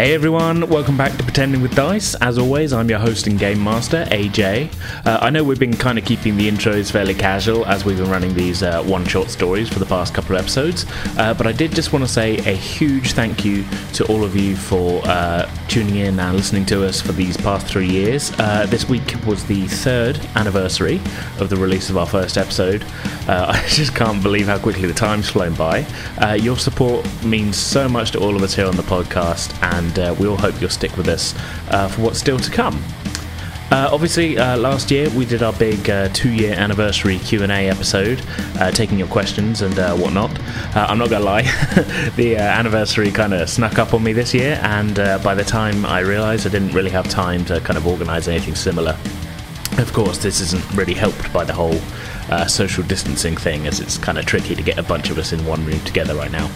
Hey everyone, welcome back to Pretending with Dice. As always, I'm your host and game master, AJ. Uh, I know we've been kind of keeping the intros fairly casual as we've been running these uh, one shot stories for the past couple of episodes, uh, but I did just want to say a huge thank you to all of you for uh, tuning in and listening to us for these past three years. Uh, this week was the third anniversary of the release of our first episode. Uh, I just can't believe how quickly the time's flown by. your support means so much to all of us here on the podcast, and uh, we all hope you'll stick with us uh, for what's still to come. Uh, obviously, uh, last year we did our big uh, two-year anniversary Q and A episode, uh, taking your questions and whatnot. I'm not gonna lie, the anniversary kind of snuck up on me this year, and by the time I realised, I didn't really have time to kind of organise anything similar. Of course, this isn't really helped by the whole social distancing thing, as it's kind of tricky to get a bunch of us in one room together right now.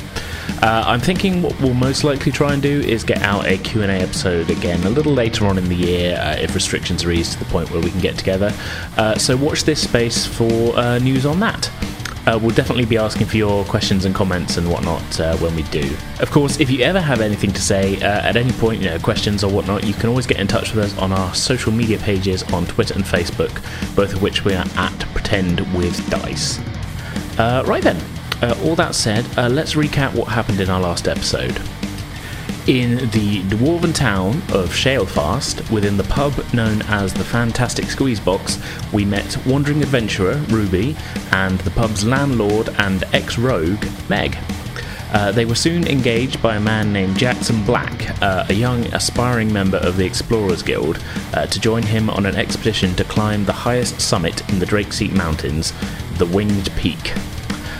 Uh, I'm thinking what we'll most likely try and do is get out a Q&A episode again a little later on in the year uh, if restrictions are eased to the point where we can get together. Uh, so watch this space for uh, news on that. Uh, we'll definitely be asking for your questions and comments and whatnot uh, when we do. Of course, if you ever have anything to say uh, at any point, you know, questions or whatnot, you can always get in touch with us on our social media pages on Twitter and Facebook, both of which we are at Pretend with Dice. Uh, right then, uh, all that said, uh, let's recap what happened in our last episode. In the dwarven town of Shalefast, within the pub known as the Fantastic Squeeze Box, we met wandering adventurer Ruby and the pub's landlord and ex rogue Meg. Uh, they were soon engaged by a man named Jackson Black, uh, a young aspiring member of the Explorers Guild, uh, to join him on an expedition to climb the highest summit in the Drakeseat Mountains, the Winged Peak.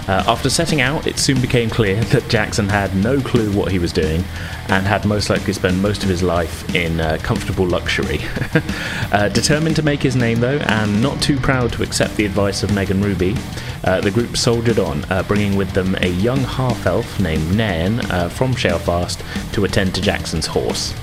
Uh, after setting out, it soon became clear that Jackson had no clue what he was doing and had most likely spent most of his life in uh, comfortable luxury. uh, determined to make his name, though, and not too proud to accept the advice of Meg and Ruby, uh, the group soldiered on, uh, bringing with them a young half elf named Nairn uh, from Shalefast to attend to Jackson's horse.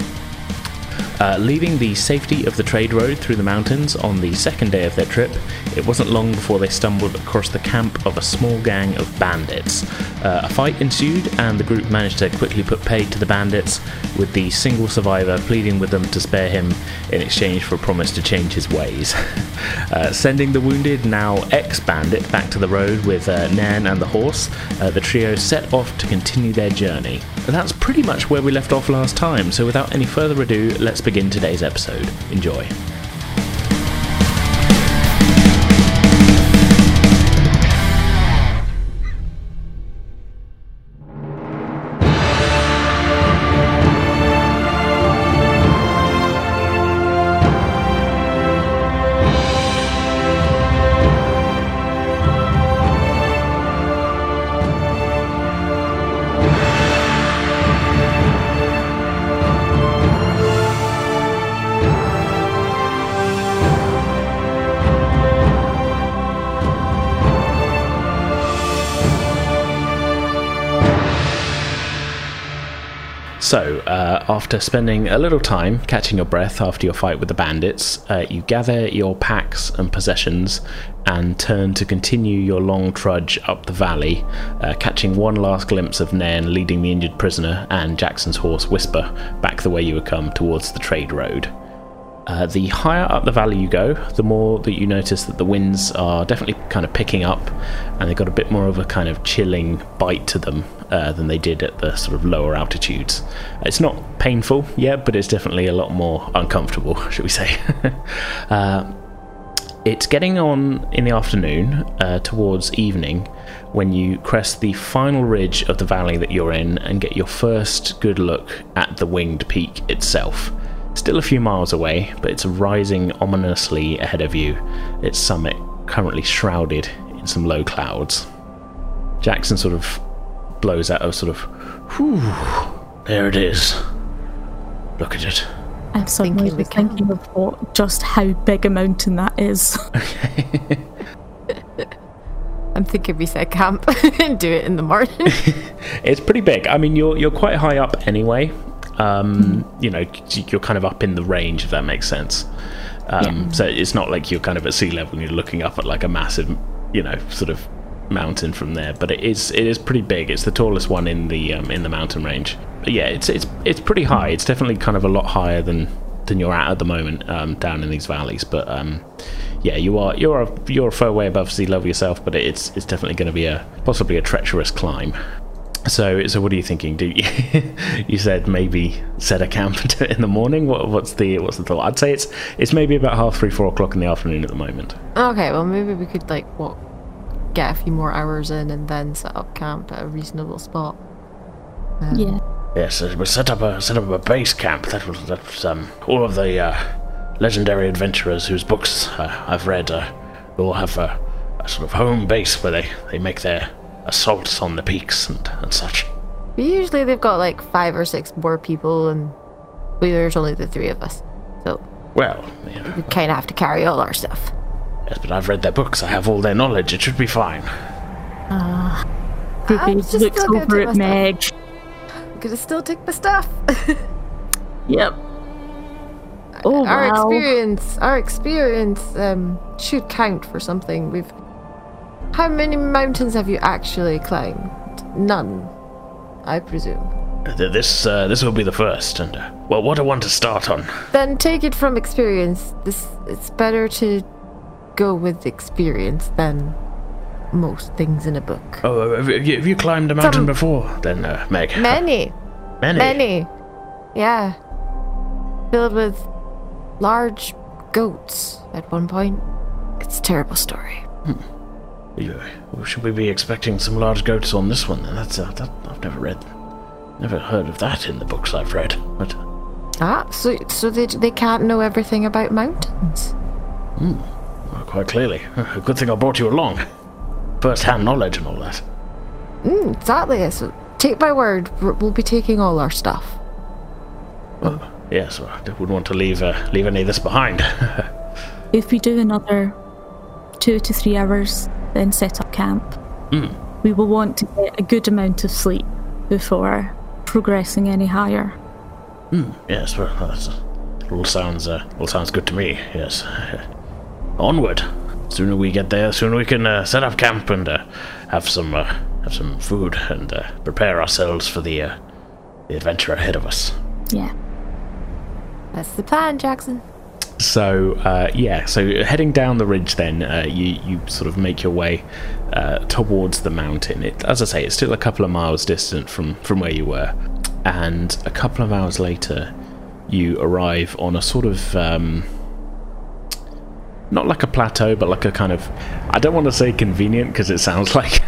Uh, leaving the safety of the trade road through the mountains on the second day of their trip, it wasn't long before they stumbled across the camp of a small gang of bandits. Uh, a fight ensued, and the group managed to quickly put paid to the bandits, with the single survivor pleading with them to spare him in exchange for a promise to change his ways. uh, sending the wounded, now ex bandit, back to the road with uh, Nairn and the horse, uh, the trio set off to continue their journey. That's pretty much where we left off last time, so without any further ado, let's begin today's episode. Enjoy. So, uh, after spending a little time catching your breath after your fight with the bandits, uh, you gather your packs and possessions and turn to continue your long trudge up the valley, uh, catching one last glimpse of Nairn leading the injured prisoner and Jackson's horse Whisper back the way you had come towards the trade road. Uh, the higher up the valley you go, the more that you notice that the winds are definitely kind of picking up, and they've got a bit more of a kind of chilling bite to them uh, than they did at the sort of lower altitudes. It's not painful, yeah, but it's definitely a lot more uncomfortable, should we say. uh, it's getting on in the afternoon uh, towards evening when you crest the final ridge of the valley that you're in and get your first good look at the winged peak itself. Still a few miles away, but it's rising ominously ahead of you, its summit currently shrouded in some low clouds. Jackson sort of blows out a sort of, whew, there it is. Look at it. I'm suddenly thinking, thinking of what, just how big a mountain that is. I'm thinking we set camp and do it in the morning. it's pretty big. I mean, you're you're quite high up anyway, um, you know, you're kind of up in the range, if that makes sense. Um, yeah. So it's not like you're kind of at sea level and you're looking up at like a massive, you know, sort of mountain from there. But it is it is pretty big. It's the tallest one in the um, in the mountain range. yeah, it's it's it's pretty high. It's definitely kind of a lot higher than than you're at at the moment um, down in these valleys. But um, yeah, you are you're a, you're a fair way above sea level yourself, but it's it's definitely going to be a possibly a treacherous climb. So so what are you thinking? Do you, you said maybe set a camp in the morning? What, what's the what's the thought? I'd say it's it's maybe about half three four o'clock in the afternoon at the moment. Okay, well maybe we could like what get a few more hours in and then set up camp at a reasonable spot. Um, Yeah. Yes, uh, we set up a set up a base camp. That was that was um, all of the uh, legendary adventurers whose books uh, I've read. Uh, all have a, a sort of home base where they, they make their assaults on the peaks and, and such. Usually they've got like five or six more people, and we there's only the three of us, so Well, yeah, we kind of have to carry all our stuff. yes, but I've read their books. I have all their knowledge. It should be fine. Ruby I'm just looks still gonna over take at my Meg. Could I still take my stuff? Yep. Oh our wow. experience, our experience, um, should count for something. We've. How many mountains have you actually climbed? None, I presume. Uh, This uh, this will be the first, and uh, well, what a one to start on. Then take it from experience. This it's better to go with experience than most things in a book. Oh, have you, have you climbed a mountain Some- before? Then, uh, Meg. Many, Many. many, yeah, filled with large goats at one point. It's a terrible story. You- Should we be expecting some large goats on this one? Then that's uh, that, I've never read, never heard of that in the books I've read. But Ah, so so they they can't know everything about mountains. well, quite clearly, a good thing I brought you along. First-hand knowledge and all that. Mm, exactly. So take my word, we're- we'll be taking all our stuff. Yes, well, I wouldn't want to leave uh, leave any of this behind. If we do another two to three hours, then set up camp, we will want to get a good amount of sleep before progressing any higher. yes, well, that's, it all sounds uh, all sounds good to me. Yes, onward. Sooner we get there, sooner we can uh, set up camp and uh, have some uh, have some food and uh, prepare ourselves for the uh, the adventure ahead of us. Yeah. That's the plan, Jackson. So uh, yeah, so heading down the ridge, then uh, you you sort of make your way uh, towards the mountain. It, as I say, it's still a couple of miles distant from from where you were, and a couple of hours later, you arrive on a sort of. Um, not like a plateau, but like a kind of. I don't want to say convenient because it sounds like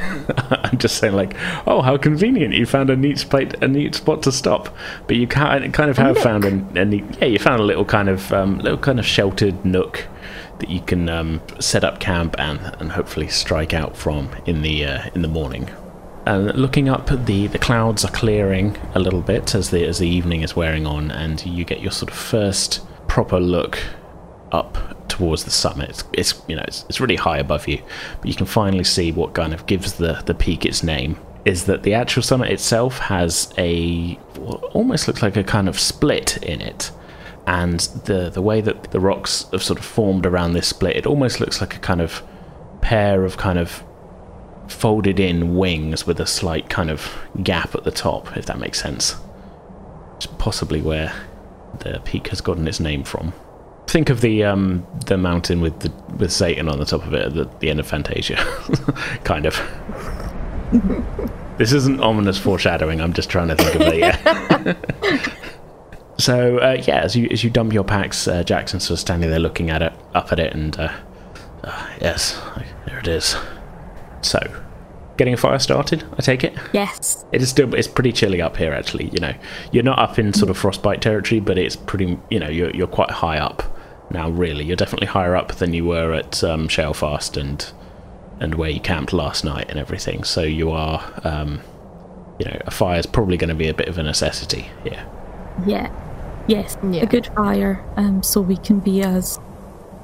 I'm just saying like, oh, how convenient! You found a neat spot, a neat spot to stop. But you kind kind of have found a, a neat, yeah, you found a little kind of um, little kind of sheltered nook that you can um, set up camp and and hopefully strike out from in the uh, in the morning. And looking up, the, the clouds are clearing a little bit as the as the evening is wearing on, and you get your sort of first proper look up towards the summit. It's, it's you know it's, it's really high above you, but you can finally see what kind of gives the the peak its name. Is that the actual summit itself has a almost looks like a kind of split in it, and the the way that the rocks have sort of formed around this split, it almost looks like a kind of pair of kind of folded in wings with a slight kind of gap at the top, if that makes sense. It's possibly where the peak has gotten its name from. Think of the um, the mountain with the with Satan on the top of it at the, the end of Fantasia, kind of. this isn't ominous foreshadowing. I'm just trying to think of it. Yeah. so uh, yeah, as you as you dump your packs, uh, Jackson's sort of standing there looking at it, up at it, and uh, uh, yes, there it is. So, getting a fire started. I take it. Yes. It is still it's pretty chilly up here actually, you know. You're not up in sort of frostbite territory, but it's pretty you know, you're you're quite high up now really. You're definitely higher up than you were at um Shalefast and and where you camped last night and everything. So you are um you know, a fire is probably going to be a bit of a necessity here. Yeah. Yes. Yeah. A good fire, um, so we can be as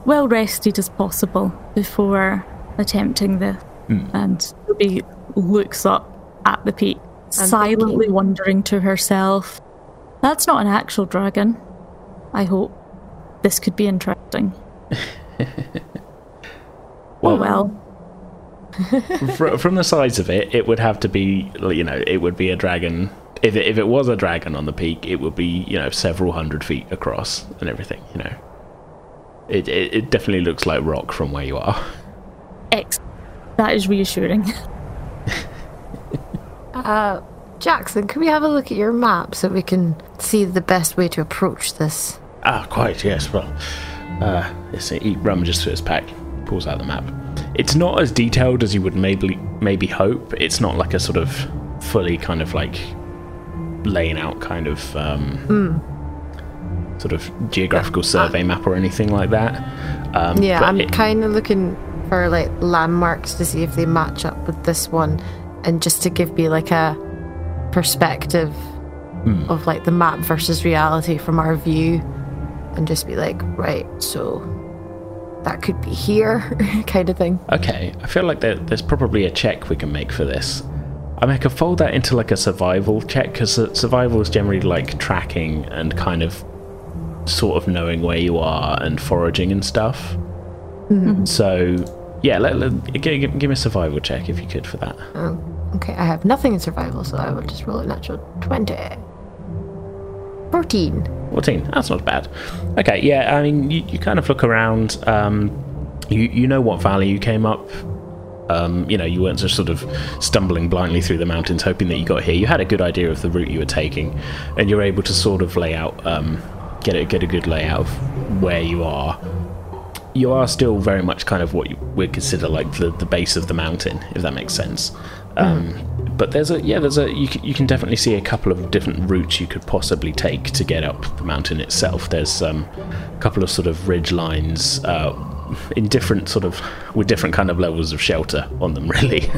well rested as possible before attempting this. And Ruby looks up at the peak, silently thinking- wondering to herself, "That's not an actual dragon. I hope this could be interesting." oh well. From the size of it, it would have to be, you know, it would be a dragon if it, if it was a dragon on the peak, it would be you know several hundred feet across and everything. You know, it it, it definitely looks like rock from where you are. X. That is reassuring. Uh, Jackson, can we have a look at your map so we can see the best way to approach this? Ah, quite yes. Well, uh, he rummages through his pack, pulls out the map. It's not as detailed as you would maybe maybe hope. It's not like a sort of fully kind of like laying out kind of um, sort of geographical survey map or anything like that. Um, Yeah, I'm kind of looking for like landmarks to see if they match up with this one, and just to give me like a perspective of like the map versus reality from our view, and just be like, right, so that could be here, kind of thing. Okay, I feel like there, there's probably a check we can make for this. I mean, I could fold that into like a survival check because survival is generally like tracking and kind of sort of knowing where you are and foraging and stuff. Mm-hmm. So, yeah, let, let, give, give me a survival check if you could for that. Oh, okay, I have nothing in survival, so I will just roll a natural twenty. Fourteen. 14. That's not bad. Okay, yeah, I mean, you, you kind of look around. Um, you, you know what valley you came up. Um, you know, you weren't just sort of stumbling blindly through the mountains hoping that you got here. You had a good idea of the route you were taking, and you're able to sort of lay out, um, get, a, get a good layout of where you are. You are still very much kind of what you would consider like the, the base of the mountain, if that makes sense. Um, but there's a yeah, there's a you can, you can definitely see a couple of different routes you could possibly take to get up the mountain itself. There's um, a couple of sort of ridge lines uh, in different sort of with different kind of levels of shelter on them, really.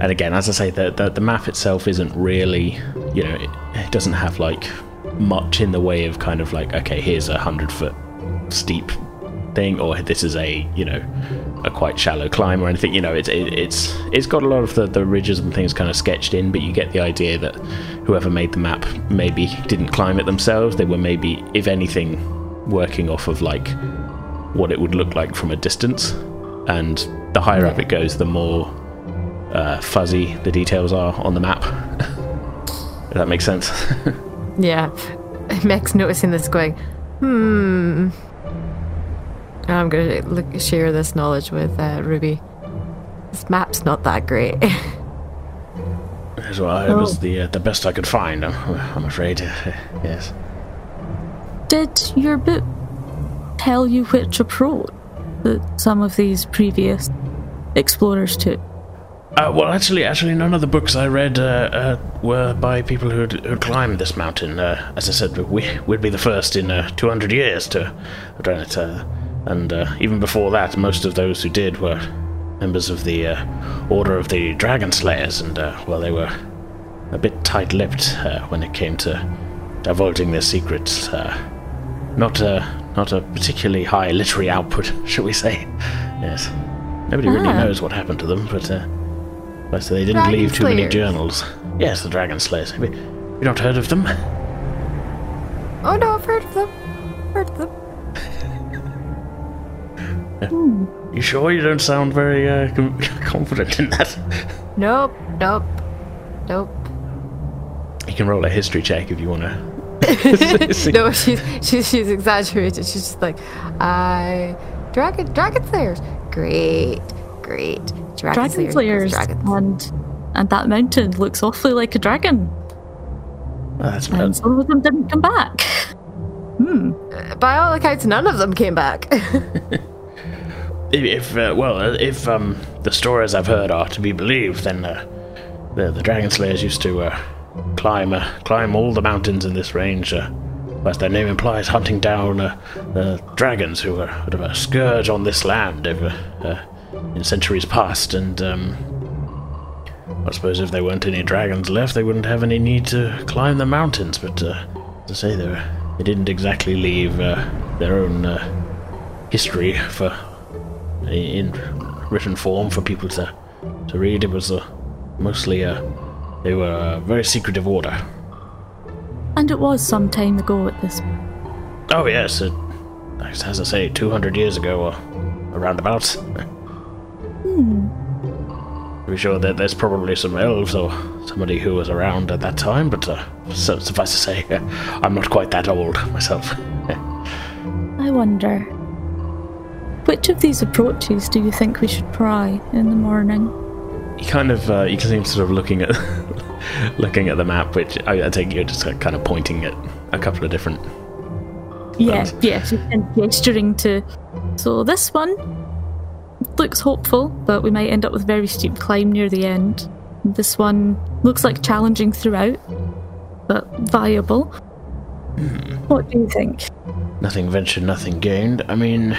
and again, as I say, the, the the map itself isn't really you know it, it doesn't have like much in the way of kind of like okay, here's a hundred foot steep thing or this is a you know a quite shallow climb or anything you know it's it, it's it's got a lot of the, the ridges and things kind of sketched in but you get the idea that whoever made the map maybe didn't climb it themselves they were maybe if anything working off of like what it would look like from a distance and the higher up it goes the more uh, fuzzy the details are on the map if that makes sense Yeah. Meg's noticing this going, hmm. I'm going to look, share this knowledge with uh, Ruby. This map's not that great. As well, it was the uh, the best I could find. I'm, I'm afraid. yes. Did your book tell you which approach that some of these previous explorers took? Uh, well, actually, actually, none of the books I read uh, uh, were by people who'd, who'd climbed this mountain. Uh, as I said, we, we'd be the first in uh, 200 years to have done it. Uh, and uh, even before that, most of those who did were members of the uh, Order of the Dragon Slayers, and, uh, well, they were a bit tight lipped uh, when it came to divulging their secrets. Uh, not, uh, not a particularly high literary output, shall we say. Yes. Nobody really Ah. knows what happened to them, but. Uh, but they didn't Dragon leave too many journals. Yes, the Dragon Slayers. Have you, you not heard of them? oh no, I've heard of them. Heard of them. You sure you don't sound very uh, com- confident in that? Nope, nope, nope. You can roll a history check if you want to. No, she's, she's, she's exaggerated. She's just like, I. Dragon, dragon slayers. Great, great. Dragon, Dragon slayers. slayers, Dragons. and and that mountain looks awfully like a dragon, that's and some of them didn't come back. Hmm. By all accounts, none of them came back. if uh, well, uh, if um, the stories I've heard are to be believed, then uh, the the Dragon Slayers used to uh, climb uh, climb all the mountains in this range. Uh, as their name implies, hunting down uh, dragons who were sort of a scourge on this land over uh, in centuries past. And um, I suppose if there weren't any dragons left, they wouldn't have any need to climb the mountains. But uh, as say, they, were, they didn't exactly leave uh, their own uh, history for in written form for people to to read. It was uh, mostly uh, they were a very secretive order. And it was some time ago at this. Oh yes, it, as I say, two hundred years ago or around about. to be sure that there's probably some elves or somebody who was around at that time, but uh, so, suffice to say, I'm not quite that old myself. I wonder. Which of these approaches do you think we should try in the morning? you kind of uh, you can see him sort of looking at looking at the map, which I, I think you're just kind of pointing at a couple of different. Yeah, ones. yeah, and gesturing to. So this one looks hopeful, but we might end up with a very steep climb near the end. This one looks like challenging throughout, but viable. What do you think? Nothing ventured, nothing gained. I mean,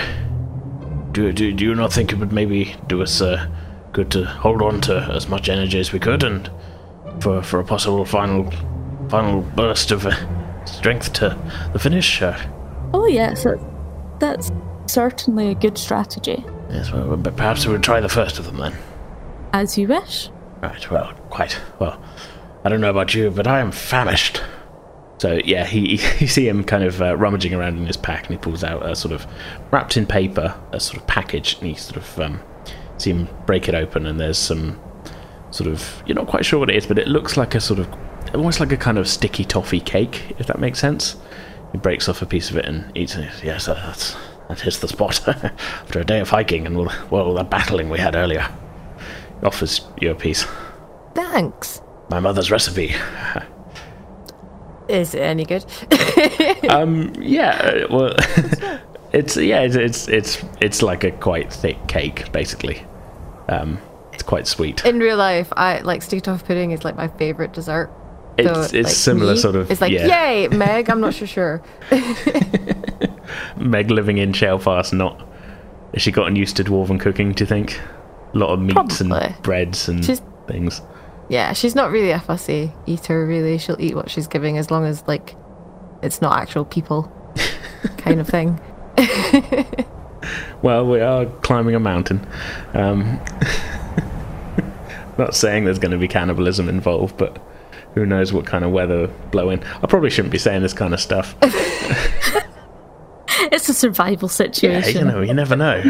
do do, do you not think it would maybe do us uh, good to hold on to as much energy as we could, and for for a possible final final burst of uh, strength to the finish? Uh, Oh yes, that, that's certainly a good strategy. yes, well, but perhaps we would try the first of them then. As you wish. Right, well, quite. Well, I don't know about you, but I am famished. So, yeah, he, you see him kind of uh, rummaging around in his pack and he pulls out a sort of wrapped in paper, a sort of package, and he sort of um, see him break it open and there's some sort of, you're not quite sure what it is, but it looks like a sort of, almost like a kind of sticky toffee cake, if that makes sense. He breaks off a piece of it and eats it. Yes, uh, that's, that hits the spot after a day of hiking and, well, well, that battling we had earlier. Offers you a piece Thanks. my mother's recipe. Is it any good? Um, yeah, well, it's yeah, it's, it's it's it's like a quite thick cake, basically. Um, it's quite sweet. In real life, I like steak off pudding is like my favorite dessert. It's So, it's like, similar me, sort of. It's like yeah, yay, Meg. I'm not so sure. Meg living in Shalefast, not has she gotten used to dwarven cooking? Do you think? A lot of meats Probably. and breads and She's- things. Yeah, she's not really a fussy eater. Really, she'll eat what she's giving as long as like it's not actual people, kind of thing. Well, we are climbing a mountain. Um, not saying there's going to be cannibalism involved, but who knows what kind of weather blow in. I probably shouldn't be saying this kind of stuff. It's a survival Yeah, situation. you know, you never know.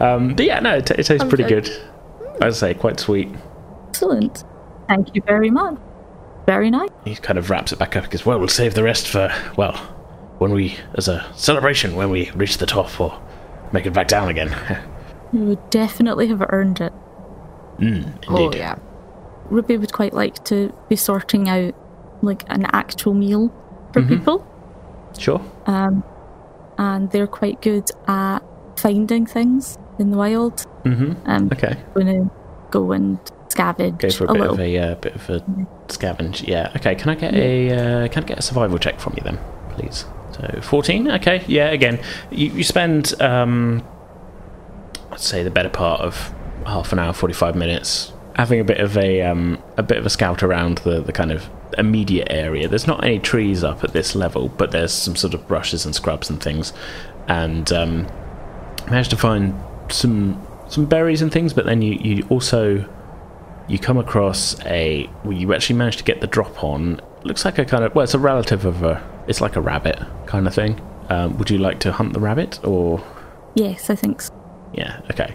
um, but yeah, no, it, t- it tastes pretty good. As I say, quite sweet. Excellent. Thank you very much. Very nice. He kind of wraps it back up because, well, we'll save the rest for, well, when we, as a celebration, when we reach the top or make it back down again. You would definitely have earned it. Indeed. Oh yeah. Ruby would quite like to be sorting out like an actual meal for Mm-hmm. people, Sure. Um, and they're quite good at finding things in the wild. Mm-hmm. Um, Okay. going to go and scavenge Go for a, a bit little. of a uh, bit of a scavenge. Yeah. Okay. Can I get a uh, can I get a survival check from you then, please? So fourteen. Okay. Yeah. Again, you, you spend um, let's say the better part of half an hour, forty five minutes having a bit of a um, a bit of a scout around the the kind of immediate area. There's not any trees up at this level, but there's some sort of brushes and scrubs and things, and um, managed to find some some berries and things. But then you you also you come across a well, you actually manage to get the drop on. Looks like a kind of well it's a relative of a it's like a rabbit kind of thing. Um, would you like to hunt the rabbit or? Yes, I think so. yeah okay.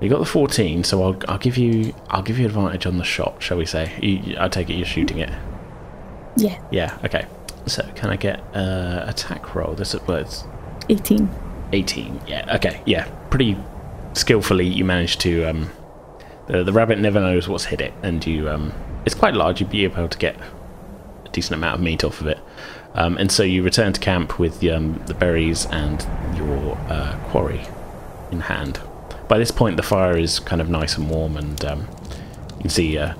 You got the 14 so I'll, I'll give you I'll give you advantage on the shot shall we say? You, I take it you're shooting it? Yeah, yeah okay. So can I get uh, attack roll? This is well, it's 18. 18 yeah okay yeah. Pretty skillfully you manage to um the, the rabbit never knows what's hit it and you um it's quite large you'd be able to get a decent amount of meat off of it um, and so you return to camp with um, the berries and your uh, quarry in hand by this point the fire is kind of nice and warm and um, you can see uh,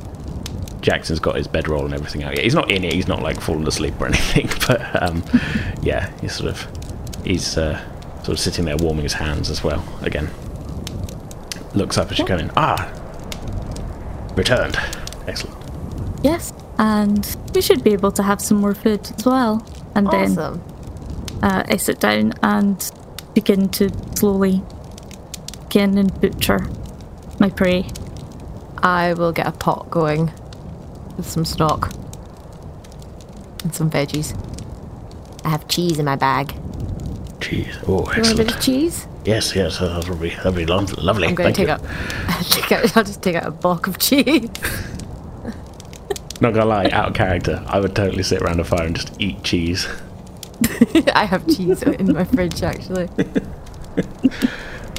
Jackson's got his bedroll and everything out. Yeah, he's not in it. He's not like fallen asleep or anything. But um, yeah, he's sort of he's uh, sort of sitting there warming his hands as well. Again, looks up as you come in. Ah, returned. Excellent. Yes, and we should be able to have some more food as well. And then uh, I sit down and begin to slowly skin and butcher my prey. I will get a pot going with some stock and some veggies. I have cheese in my bag. Cheese. Oh, You want a bit of cheese? Yes, yes, that'll be that'll be lo- lovely. I'm going Thank to take you. out, take out. I'll just take out a block of cheese. Not gonna lie, out of character, I would totally sit around a fire and just eat cheese. I have cheese in my fridge actually.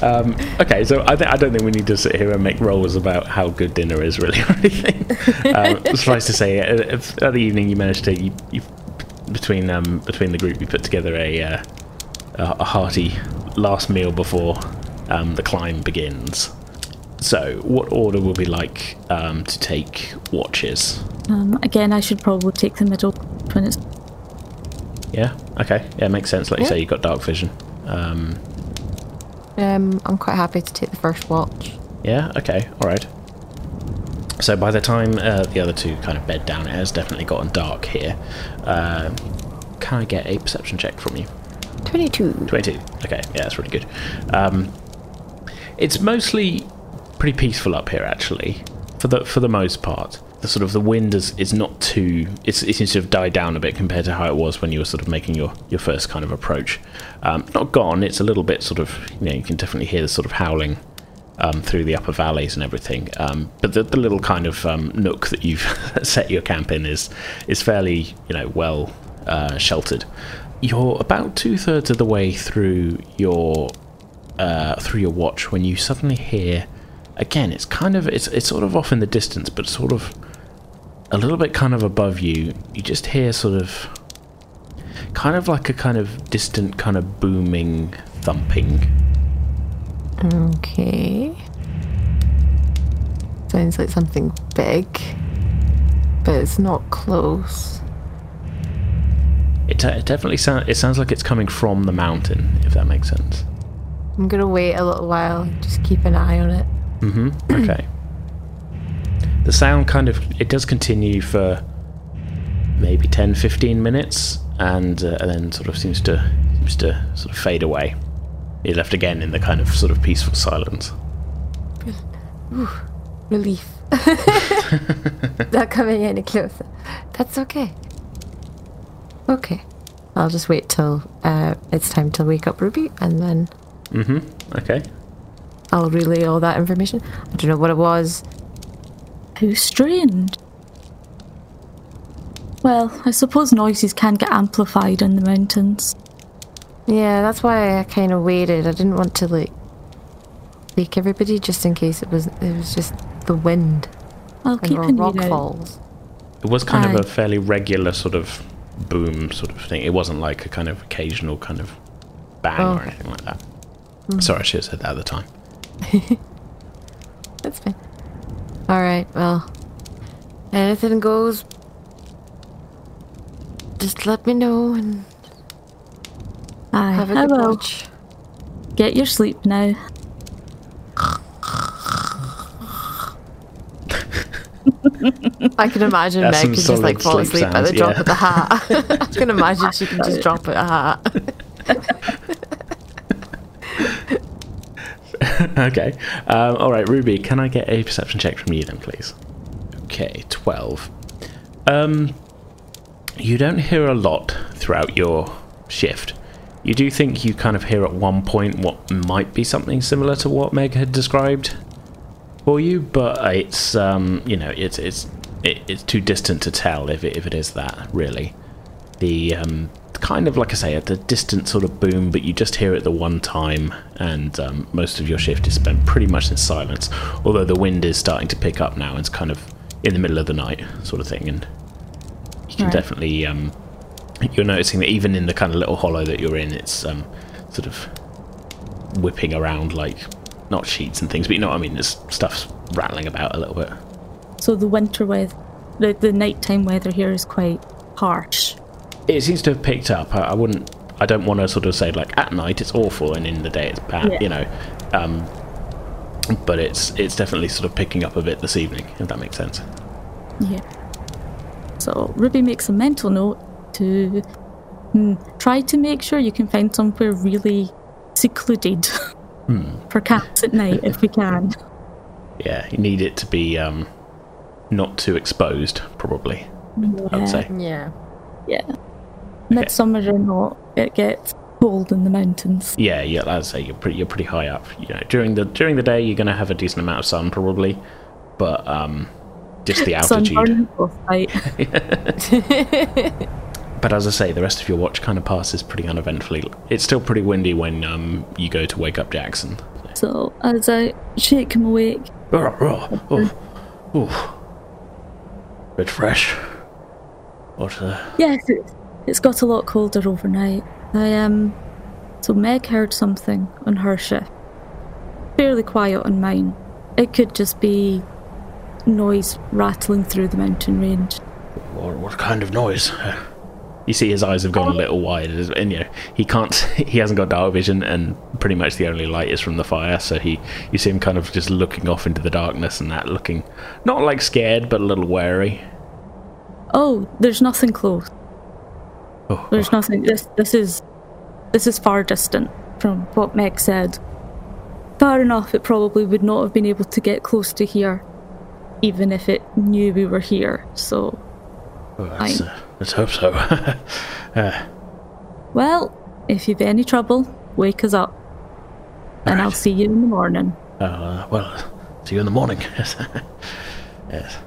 Okay, so I, th- I don't think we need to sit here and make rolls about how good dinner is, really, or anything. um, suffice to say, uh, if at the evening you managed to, you, you between um, between the group, you put together a uh, a, a hearty last meal before um, the climb begins. So, what order will be like um, to take watches? Um, again, I should probably take the middle when it's. Yeah, okay, yeah, makes sense. Like you say, you've got dark vision. Um, Um, I'm quite happy to take the first watch. Yeah, okay, alright. So by the time uh, the other two kind of bed down, it has definitely gotten dark here. Uh, can I get a perception check from you? Twenty-two. 22. Okay, yeah, that's really good. Um, it's mostly pretty peaceful up here, actually, for the for the most part. The sort of the wind is, is not too. It's, it seems to have died down a bit compared to how it was when you were sort of making your, your first kind of approach. Um, not gone. It's a little bit sort of. You know, you can definitely hear the sort of howling um, through the upper valleys and everything. Um, but the, the little kind of um, nook that you've set your camp in is is fairly you know well uh, sheltered. You're about two thirds of the way through your uh, through your watch when you suddenly hear again. It's kind of it's it's sort of off in the distance, but sort of a little bit kind of above you. You just hear sort of kind of like a kind of distant kind of booming thumping. Okay. Sounds like something big, but it's not close. It, it definitely sounds. It sounds like it's coming from the mountain, if that makes sense. I'm gonna wait a little while, just keep an eye on it. Mm-hmm. Okay. the sound kind of it does continue for maybe 10, 15 minutes, and, uh, and then sort of seems to seems to sort of fade away. You're left again in the kind of sort of peaceful silence. Relief. Not coming any closer. That's okay. Okay. I'll just wait till uh, it's time to wake up Ruby, and then Mm-hmm. Okay. I'll relay all that information. I don't know what it was. How strange. Well, I suppose noises can get amplified in the mountains. Yeah, that's why I kind of waited. I didn't want to like wake everybody just in case it was it was just the wind I'll and keep an rock falls. It was kind of a fairly regular sort of boom sort of thing. It wasn't like a kind of occasional kind of bang Oh, or okay. anything like that. Hmm. Sorry, I should have said that at the time. That's fine. All right. Well, anything goes. Just let me know and Aye, have a I good will. watch. Get your sleep now. I can imagine That's Meg can just like fall sleep asleep by the drop yeah. of the hat. I can imagine she can just drop at a hat. okay. Um, all right, Ruby, can I get a perception check from you then, please? Okay, 12. Um, you don't hear a lot throughout your shift. You do think you kind of hear at one point what might be something similar to what Meg had described for you, but it's um, you know it's it's it, it's too distant to tell if it, if it is that really. The um, kind of like I say, at a distant sort of boom, but you just hear it the one time, and um, most of your shift is spent pretty much in silence. Although the wind is starting to pick up now, and it's kind of in the middle of the night sort of thing, and you can Right. definitely um, you're noticing that even in the kind of little hollow that you're in, it's um, sort of whipping around like not sheets and things, but you know what I mean. There's stuff's rattling about a little bit. So the winter weather, the, the nighttime weather here is quite harsh. It seems to have picked up. I, I wouldn't. I don't want to sort of say like at night it's awful and in the day it's bad. Yeah. You know. Um, but it's it's definitely sort of picking up a bit this evening, if that makes sense. Yeah. So Ruby makes a mental note to hmm, try to make sure you can find somewhere really secluded for cats at night if we can. Yeah, you need it to be um, not too exposed, probably. I Yeah. would say. Yeah. Yeah. Midsummer or not, it gets cold in the mountains. Yeah, yeah. As I say, you're pretty you're pretty high up. You know, during the during the day, you're going to have a decent amount of sun probably, but um, just the altitude. Sunburn, frostbite. But as I say, the rest of your watch kind of passes pretty uneventfully. It's still pretty windy when um, you go to wake up Jackson. so as I shake him awake, Oh, oh, oh, oh. Bit fresh. What? Uh, yes, it, it's got a lot colder overnight. I um, so Meg heard something on her shift. Fairly quiet on mine. It could just be noise rattling through the mountain range. what, what kind of noise? You see, his eyes have gone a oh. little wide, and you know he can't. He hasn't got dark vision, and pretty much the only light is from the fire. So he, you see him kind of just looking off into the darkness, and that looking not like scared, but a little wary. Oh, there's nothing close. Oh, There's nothing. This this is this is far distant from what Meg said. Far enough, it probably would not have been able to get close to here, even if it knew we were here. So, oh, let's hope so. uh, well, if you've any trouble, wake us up, and I'll see you in the morning. Uh, well, see you in the morning. Yes. yes.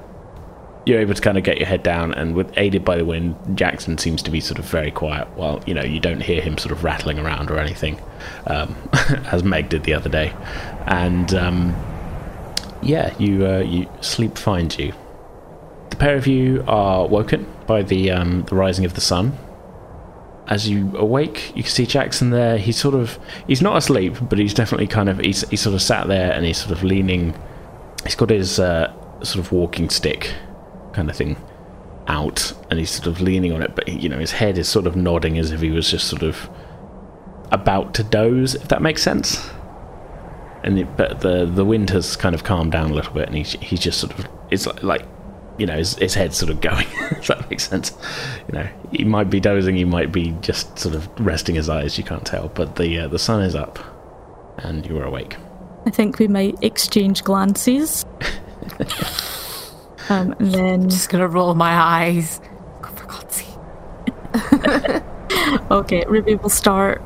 You're able to kind of get your head down, and with aided by the wind, Jackson seems to be sort of very quiet. While you know you don't hear him sort of rattling around or anything, um, as Meg did the other day. And um, yeah, you uh, you sleep finds you. Pair of you are woken by the um, the rising of the sun. As you awake, you can see Jackson there. He's sort of he's not asleep, but he's definitely kind of he's he's sort of sat there and he's sort of leaning. He's got his uh, sort of walking stick kind of thing out, and he's sort of leaning on it. But you know, his head is sort of nodding as if he was just sort of about to doze, if that makes sense. And the, but the the wind has kind of calmed down a little bit, and he's he's just sort of it's like you know his, his head's sort of going. if that makes sense, you know he might be dozing, he might be just sort of resting his eyes. You can't tell, but the uh, the sun is up, and you are awake. I think we might exchange glances. um, and then, Just gonna roll my eyes. Oh, for God's sake. okay, Ruby will start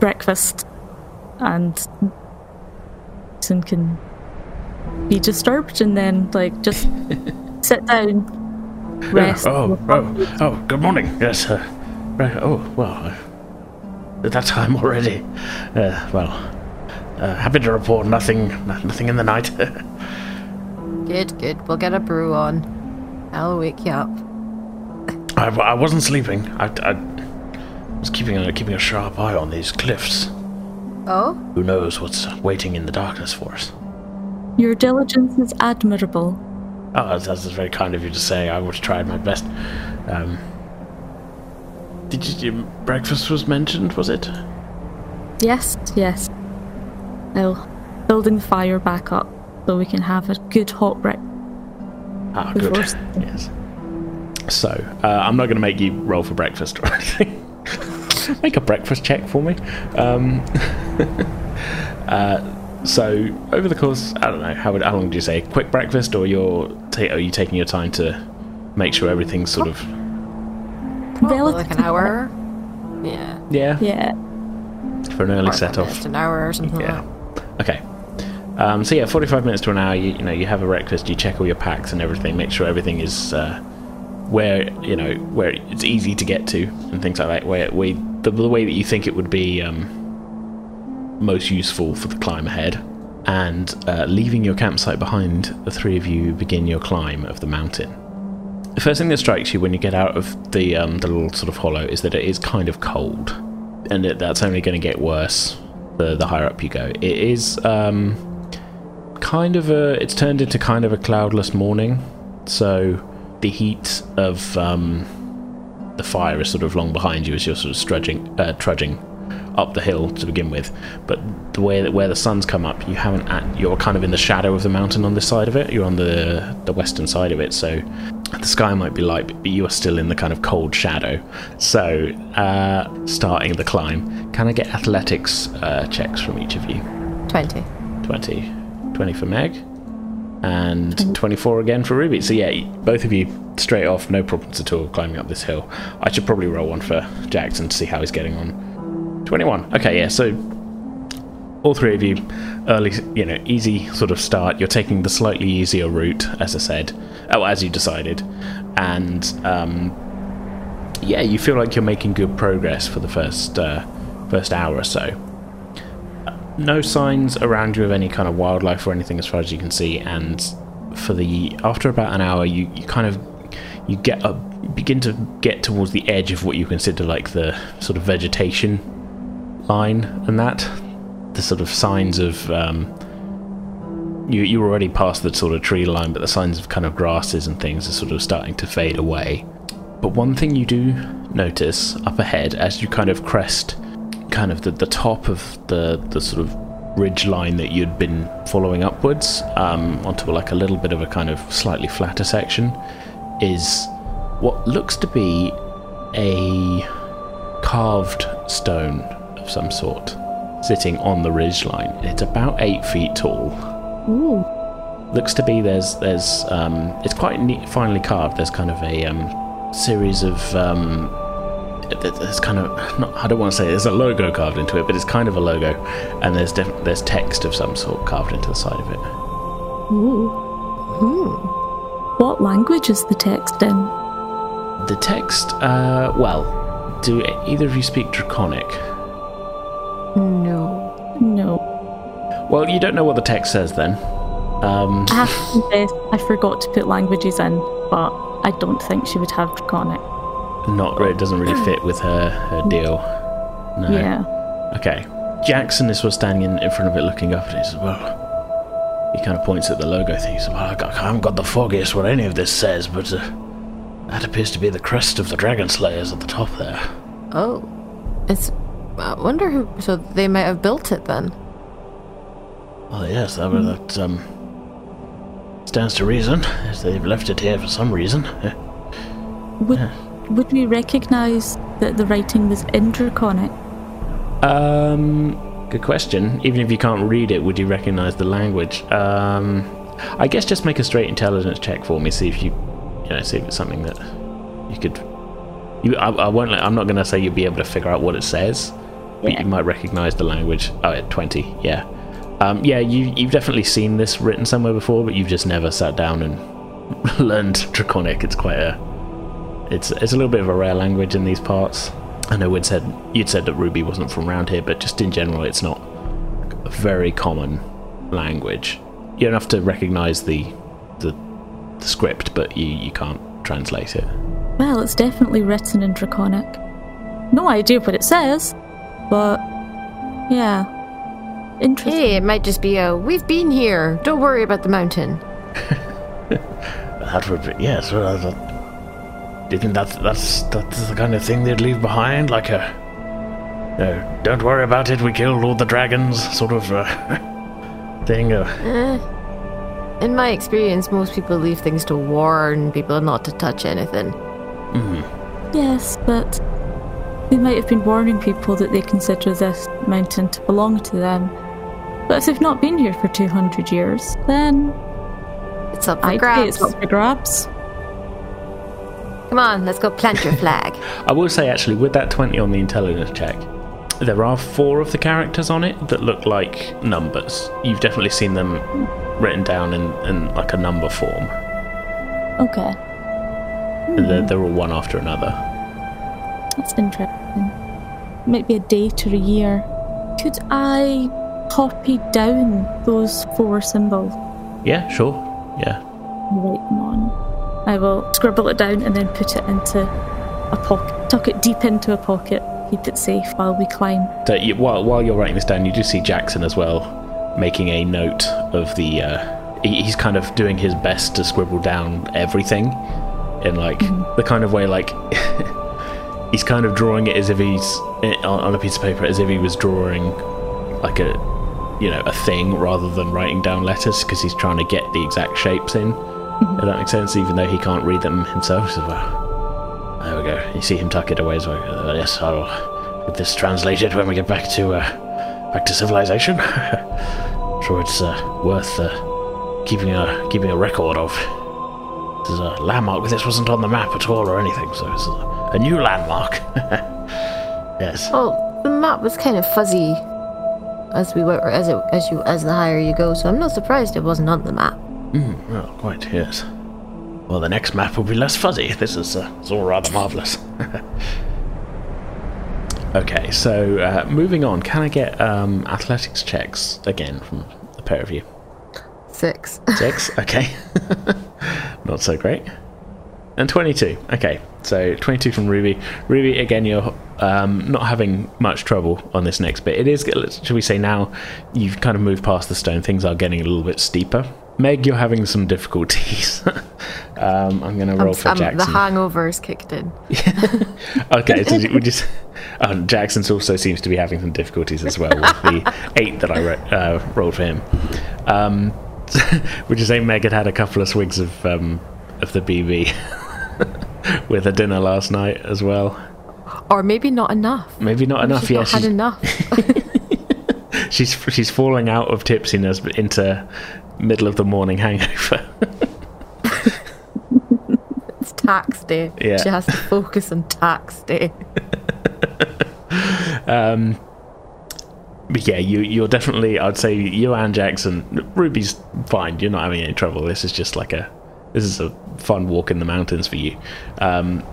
breakfast, and Jackson can be disturbed, and then like just sit down, rest. Oh, oh, oh, good morning. Yes, uh, right. Oh, well, uh, at that time already. Uh, well, uh, happy to report nothing, nothing in the night. Good, good. We'll get a brew on. I'll wake you up. I, I wasn't sleeping. I, I was keeping a, keeping a sharp eye on these cliffs. Oh? Who knows what's waiting in the darkness for us? Your diligence is admirable. Oh, that's, that's very kind of you to say. I would have tried my best. Um, did you, breakfast was mentioned? Was it? Yes, yes. Now, building the fire back up so we can have a good hot breakfast. Ah, good. Yes. So, uh, I'm not going to make you roll for breakfast or anything. make a breakfast check for me. Um, uh, so, over the course, I don't know, how, would, how long do you say? Quick breakfast, or you're ta- are you taking your time to make sure everything's sort of. Probably like an hour. Yeah. Yeah, Yeah. for an early Or set off. Just an hour or something Yeah. like Okay. Um, so yeah, forty-five minutes to an hour. You, you know, you have a breakfast. You check all your packs and everything. Make sure everything is uh, where you know where it's easy to get to and things like that. Where, where the, the way that you think it would be um, most useful for the climb ahead. And uh, leaving your campsite behind, the three of you begin your climb of the mountain. The first thing that strikes you when you get out of the um, the little sort of hollow is that it is kind of cold, and it, that's only going to get worse the the higher up you go. It is um, kind of a it's turned into kind of a cloudless morning, so the heat of um, the fire is sort of long behind you as you're sort of trudging uh, trudging up the hill to begin with. But the way that where the sun's come up, you haven't at, you're kind of in the shadow of the mountain on this side of it. You're on the the western side of it, so the sky might be light, but you are still in the kind of cold shadow. So, uh, starting the climb, can I get athletics uh, checks from each of you? 20. 20. 20 for Meg. And 24 again for Ruby. So, yeah, both of you straight off, no problems at all climbing up this hill. I should probably roll one for Jackson to see how he's getting on. 21. Okay, yeah, so all three of you, early, you know, easy sort of start. You're taking the slightly easier route, as I said, oh, as you decided. And, um, yeah, you feel like you're making good progress for the first, uh, first hour or so. No signs around you of any kind of wildlife or anything as far as you can see, and for the after about an hour, you, you kind of you get up, begin to get towards the edge of what you consider like the sort of vegetation line and that the sort of signs of um, you you're already past the sort of tree line, but the signs of kind of grasses and things are sort of starting to fade away. But one thing you do notice up ahead as you kind of crest kind of the, the top of the the sort of ridge line that you'd been following upwards um, onto like a little bit of a kind of slightly flatter section is what looks to be a carved stone some sort sitting on the ridge line. It's about eight feet tall. Ooh. Looks to be there's there's um, it's quite neat, finely carved. There's kind of a um, series of um, there's kind of not, I don't want to say there's a logo carved into it, but it's kind of a logo, and there's def- there's text of some sort carved into the side of it. Ooh. What language is the text in? The text, uh, well, do either of you speak Draconic? No. No. Well, you don't know what the text says then. Um, I have to confess, I forgot to put languages in, but I don't think she would have Draconic. not great, it doesn't really fit with her her deal. No. Yeah. Okay. Jackson is sort of standing in, in front of it looking up and he says, Well, he kind of points at the logo thing. He says, Well, I, I haven't got the foggiest what any of this says, but uh, that appears to be the crest of the Dragon Slayers at the top there. Oh. It's. I wonder who. So they might have built it then. Well, yes, that, that um, stands to reason. Yes, they've left it here for some reason. Would would we recognise that the writing was in Draconic? Um, good question. Even if you can't read it, would you recognize the language? Um, I guess just make a straight intelligence check for me. See if you, you know, see if it's something that you could. You, I, I won't. I'm not going to say you'll be able to figure out what it says, but Yeah. You might recognize the language. Oh, yeah, twenty. Yeah, um, yeah. You you've definitely seen this written somewhere before, but you've just never sat down and learned Draconic. It's quite a. It's it's a little bit of a rare language in these parts. I know we'd said you'd said that Ruby wasn't from around here, but just in general, it's not a very common language. You don't have to recognise the, the the script, but you, you can't translate it. Well, it's definitely written in Draconic. No idea what it says, but yeah. Interesting. Hey, it might just be a. We've been here. Don't worry about the mountain. That would be yes. Well, that, do you think that's that's that's the kind of thing they'd leave behind, like a. No, don't worry about it. We killed all the dragons, sort of uh, thing. Uh, Eh. In my experience, most people leave things to warn people not to touch anything. Yes, but they might have been warning people that they consider this mountain to belong to them. But if they've not been here for 200 years, then It's up for I'd say grabs. it's up for grabs. Come on, let's go plant your flag. I will say, actually, with that 20 on the intelligence check, there are four of the characters on it that look like numbers. You've definitely seen them written down in, in like a number form. Okay, They're, hmm. they're all one after another. That's interesting. Might be a date or a year. Could I copy down those four symbols Yeah, sure. Yeah. write them on? I will scribble it down and then put it into a pocket, tuck it deep into a pocket, keep it safe while we climb. So you, while, while you're writing this down, you do see Jackson as well making a note of the. Uh, he, he's kind of doing his best to scribble down everything in like the kind of way like he's kind of drawing it as if he's eh, on, a piece of paper as if he was drawing like a you know a thing rather than writing down letters because he's trying to get the exact shapes in. If that makes sense, even though he can't read them himself. So, well, there we go. You see him tuck it away. So, uh, yes, I'll get this translated when we get back to uh, back to civilization. sure, it's uh, worth uh, keeping a keeping a record of. This is a landmark. This wasn't on the map at all or anything, so it's a, new landmark. yes. Well, the map was kind of fuzzy as we were as it as you as the higher you go. So I'm not surprised it wasn't on the map. Mm, oh, quite yes. Well, the next map will be less fuzzy. This is uh, it's all rather marvelous. okay, so uh, moving on. Can I get um, athletics checks again from the pair of you? Six. Six. Okay. Not so great. And 22. Okay, so 22 from Ruby. Ruby, again, you're um, not having much trouble on this next bit. It is, shall we say, now you've kind of moved past the stone, things are getting a little bit steeper. Meg, you're having some difficulties. um, I'm going to roll I'm, for I'm, Jackson. The hangover's kicked in. okay, so we just. Oh, Jackson also seems to be having some difficulties as well with the eight that I uh, rolled for him. Um, would you say Meg had had a couple of swigs of um, of the BB with a dinner last night as well? Or maybe not enough. Maybe not enough. yeah, not she's had enough. she's she's falling out of tipsiness into middle of the morning hangover. it's tax day. Yeah. She has to focus on tax day. um, but yeah, you you're definitely. I'd say you and Jackson. Ruby's fine. You're not having any trouble. This is just like a. This is a fun walk in the mountains for you. Um,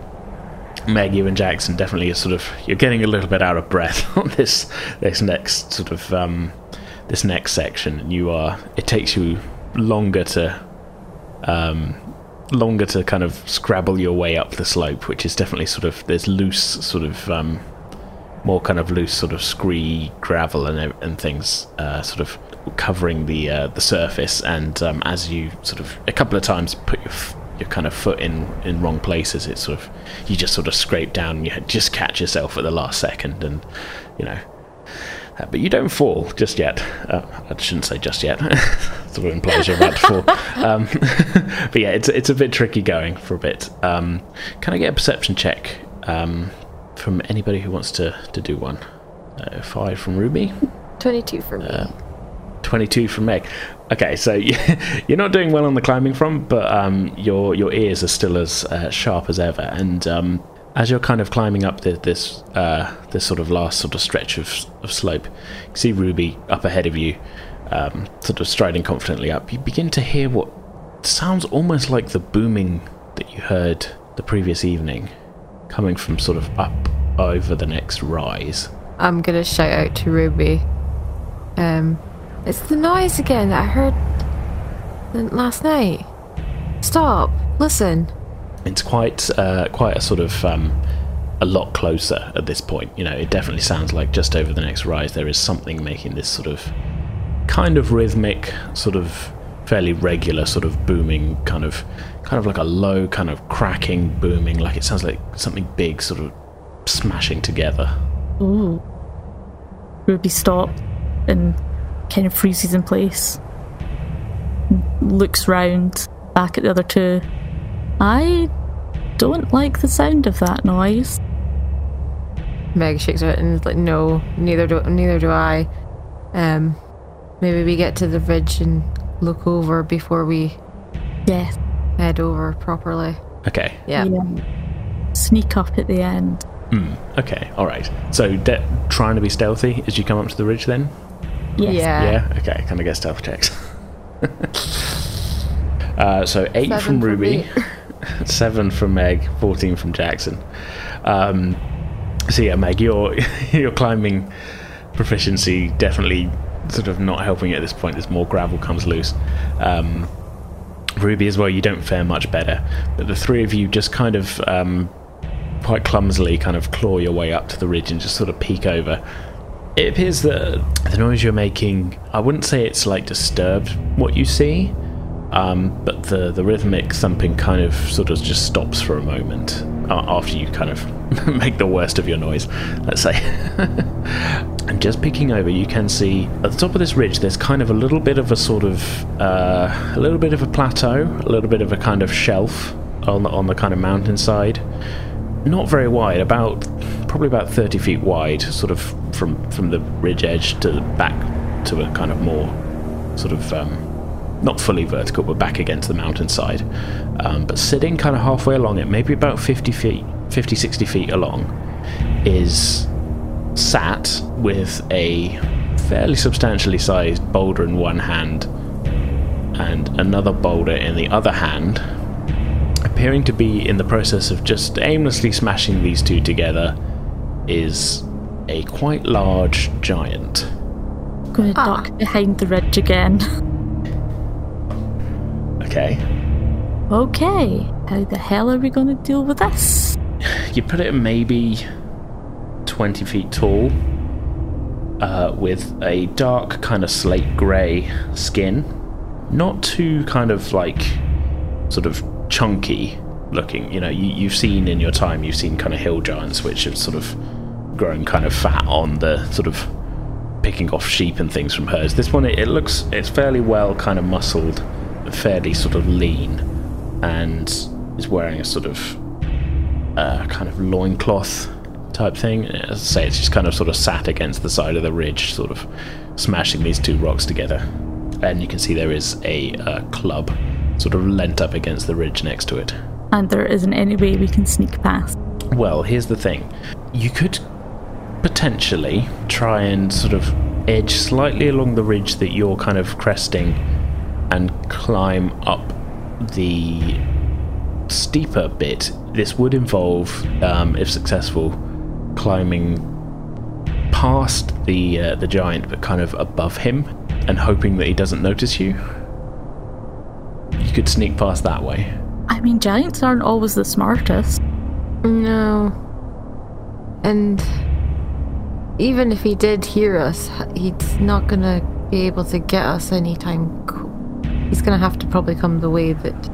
Meg, you and Jackson definitely are sort of. You're getting a little bit out of breath on this this next sort of um, this next section. You are. It takes you longer to. Um, longer to kind of scrabble your way up the slope, which is definitely sort of there's loose sort of um, more kind of loose sort of scree gravel and and things uh, sort of covering the uh, the surface and um, as you sort of a couple of times put your f- your kind of foot in in wrong places it sort of you just sort of scrape down and you just catch yourself at the last second and you know uh, but you don't fall just yet. Uh, I shouldn't say just yet. sort of implies you're about to fall. Um, but yeah, it's it's a bit tricky going for a bit. Um, can I get a perception check um, from anybody who wants to, to do one. Uh, five from Ruby. 22 from me. Uh, 22 from Meg. Okay, so you're not doing well on the climbing front, but um, your your ears are still as uh, sharp as ever. And um, as you're kind of climbing up the, this uh, this sort of last sort of stretch of, of slope, you see Ruby up ahead of you, um, sort of striding confidently up. You begin to hear what sounds almost like the booming that you heard the previous evening coming from sort of up over the next rise. I'm gonna shout out to Ruby. Um, it's the noise again that I heard last night. Stop! Listen. It's quite, uh, quite a sort of um, a lot closer at this point. You know, it definitely sounds like just over the next rise there is something making this sort of kind of rhythmic, sort of fairly regular, sort of booming kind of kind of like a low kind of cracking, booming, like it sounds like something big sort of smashing together. Ooh. Ruby stops and kind of freezes in place. Looks round, back at the other two. I don't like the sound of that noise. Meg shakes her head and is like, "No, neither do neither do I." Um, maybe we get to the ridge and look over before we. Yes head over properly. Okay. Yeah. yeah. Sneak up at the end. Hmm. Okay. All right. So de- trying to be stealthy as you come up to the ridge, then. Yes. Yeah. Yeah. Okay. Can I get stealth checks? uh, so eight seven from Ruby, seven from Meg, fourteen from Jackson. Um, so yeah, Meg, your your climbing proficiency definitely sort of not helping at this point as more gravel comes loose. Um, Ruby as well, you don't fare much better. But the three of you just kind of um, quite clumsily kind of claw your way up to the ridge and just sort of peek over. It appears that the noise you're making, I wouldn't say it's like disturbed what you see, um, but the, the rhythmic thumping kind of sort of just stops for a moment after you kind of make the worst of your noise, let's say. and just peeking over, you can see at the top of this ridge, there's kind of a little bit of a sort of uh, a little bit of a plateau, a little bit of a kind of shelf on the, on the kind of mountainside. Not very wide, about probably about 30 feet wide, sort of from from the ridge edge to the back to a kind of more sort of um, not fully vertical, but back against the mountainside. Um, but sitting kind of halfway along it, maybe about 50 feet, 50, 60 feet along, is sat with a fairly substantially sized boulder in one hand and another boulder in the other hand, appearing to be in the process of just aimlessly smashing these two together, is a quite large giant. Going to Ah. duck behind the ridge again. Okay. okay, how the hell are we going to deal with this? You put it maybe 20 feet tall, uh, with a dark, kind of slate grey skin. Not too kind of like sort of chunky looking. You know, you, you've seen in your time, you've seen kind of hill giants which have sort of grown kind of fat on the sort of picking off sheep and things from hers. This one, it, it looks, it's fairly well kind of muscled, fairly sort of lean, and is wearing a sort of uh, kind of loincloth type thing. As I say, it's just kind of sort of sat against the side of the ridge, sort of smashing these two rocks together. And you can see there is a uh, club sort of leant up against the ridge next to it. And there isn't any way we can sneak past. Well, here's the thing. You could potentially try and sort of edge slightly along the ridge that you're kind of cresting and climb up the steeper bit. This would involve, um, if successful, climbing past the uh, the giant, but kind of above him, and hoping that he doesn't notice you. You could sneak past that way. I mean, giants aren't always the smartest. No. And even if he did hear us, he's not gonna be able to get us anytime. co- He's gonna have to probably come the way that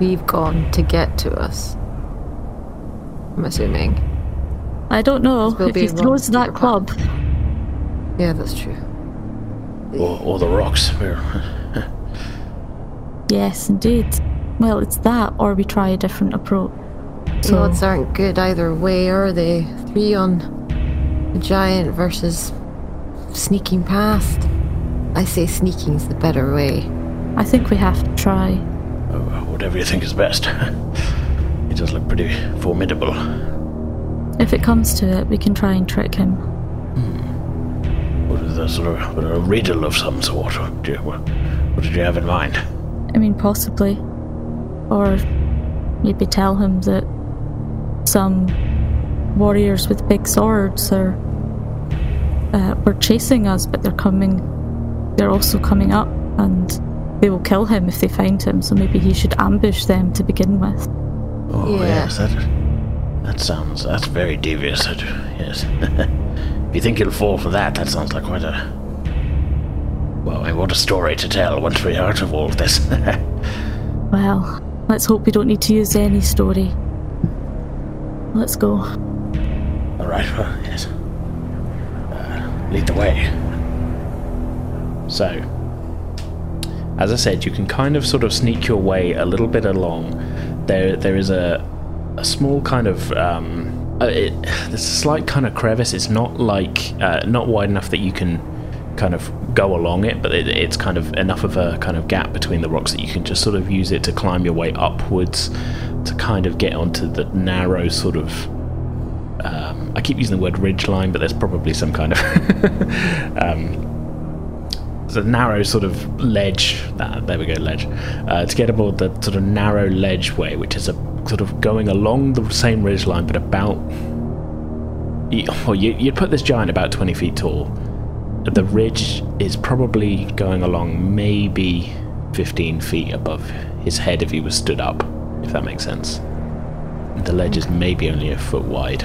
we've gone to get to us. I'm assuming. I don't know. We'll if be he throws to that your club, Yeah, that's true. Or, or the rocks. We're- yes, indeed. Well, it's that, or we try a different approach. The So, odds aren't good either way, are they? Three on the giant versus sneaking past. I say sneaking's the better way. I think we have to try. Oh, whatever you think is best. he does look pretty formidable. If it comes to it, we can try and trick him. Hmm. What is a sort of a riddle of some sort? What, do you, what, what did you have in mind? I mean, possibly. Or maybe tell him that some warriors with big swords are uh, were chasing us, but they're coming. They're also coming up, and they will kill him if they find him. So maybe he should ambush them to begin with. Oh Yeah. yes, that that sounds that's very devious. That, yes. if you think you'll fall for that, that sounds like quite a well, I mean, what a story to tell once we're out of all of this. Well, let's hope we don't need to use any story. Let's go. all right. Well, yes. Lead the way. So, as I said, you can kind of sort of sneak your way a little bit along. There, there is a a small kind of um, uh, it, there's a slight kind of crevice. It's not like uh, not wide enough that you can kind of go along it, but it, it's kind of enough of a kind of gap between the rocks that you can just sort of use it to climb your way upwards to kind of get onto the narrow sort of um, I keep using the word ridge line, but there's probably some kind of um, narrow sort of ledge. There we go, ledge. Uh, to get aboard the sort of narrow ledge way, which is a sort of going along the same ridge line, but about. Well, you, you'd put this giant about 20 feet tall. The ridge is probably going along maybe 15 feet above his head if he was stood up, if that makes sense. The ledge is maybe only a foot wide.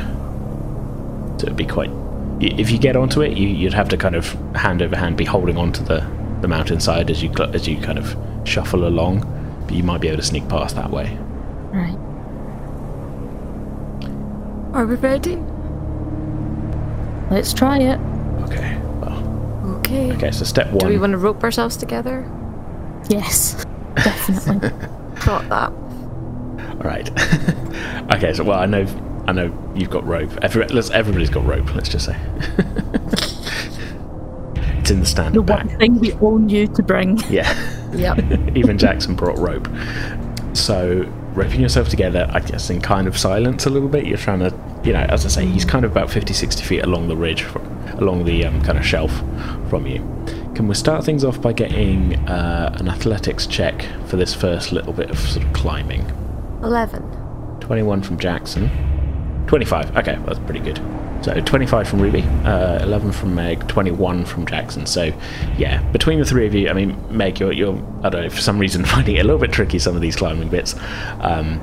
So it'd be quite. If you get onto it, you, you'd have to kind of hand over hand be holding onto the, the mountainside as you cl- as you kind of shuffle along. But you might be able to sneak past that way. Right. Are we ready? Let's try it. Okay. Well. Okay. Okay. So step one. Do we want to rope ourselves together? Yes, definitely. Got that. All right. okay. So well, I know I know you've got rope. Every, let's, everybody's got rope. Let's just say. it's in the standard. the one pack. thing we own you to bring. Yeah. Yep. Even Jackson brought rope. So, roping yourself together, I guess, in kind of silence a little bit. You're trying to you know, as I say, he's kind of about 50, 60 feet along the ridge, from, along the um, kind of shelf from you. Can we start things off by getting uh, an athletics check for this first little bit of sort of climbing? 11. 21 from Jackson. 25. Okay, that's pretty good. So 25 from Ruby, uh, 11 from Meg, 21 from Jackson. So, yeah, between the three of you, I mean, Meg, you're, you're I don't know, for some reason finding it a little bit tricky, some of these climbing bits. Um,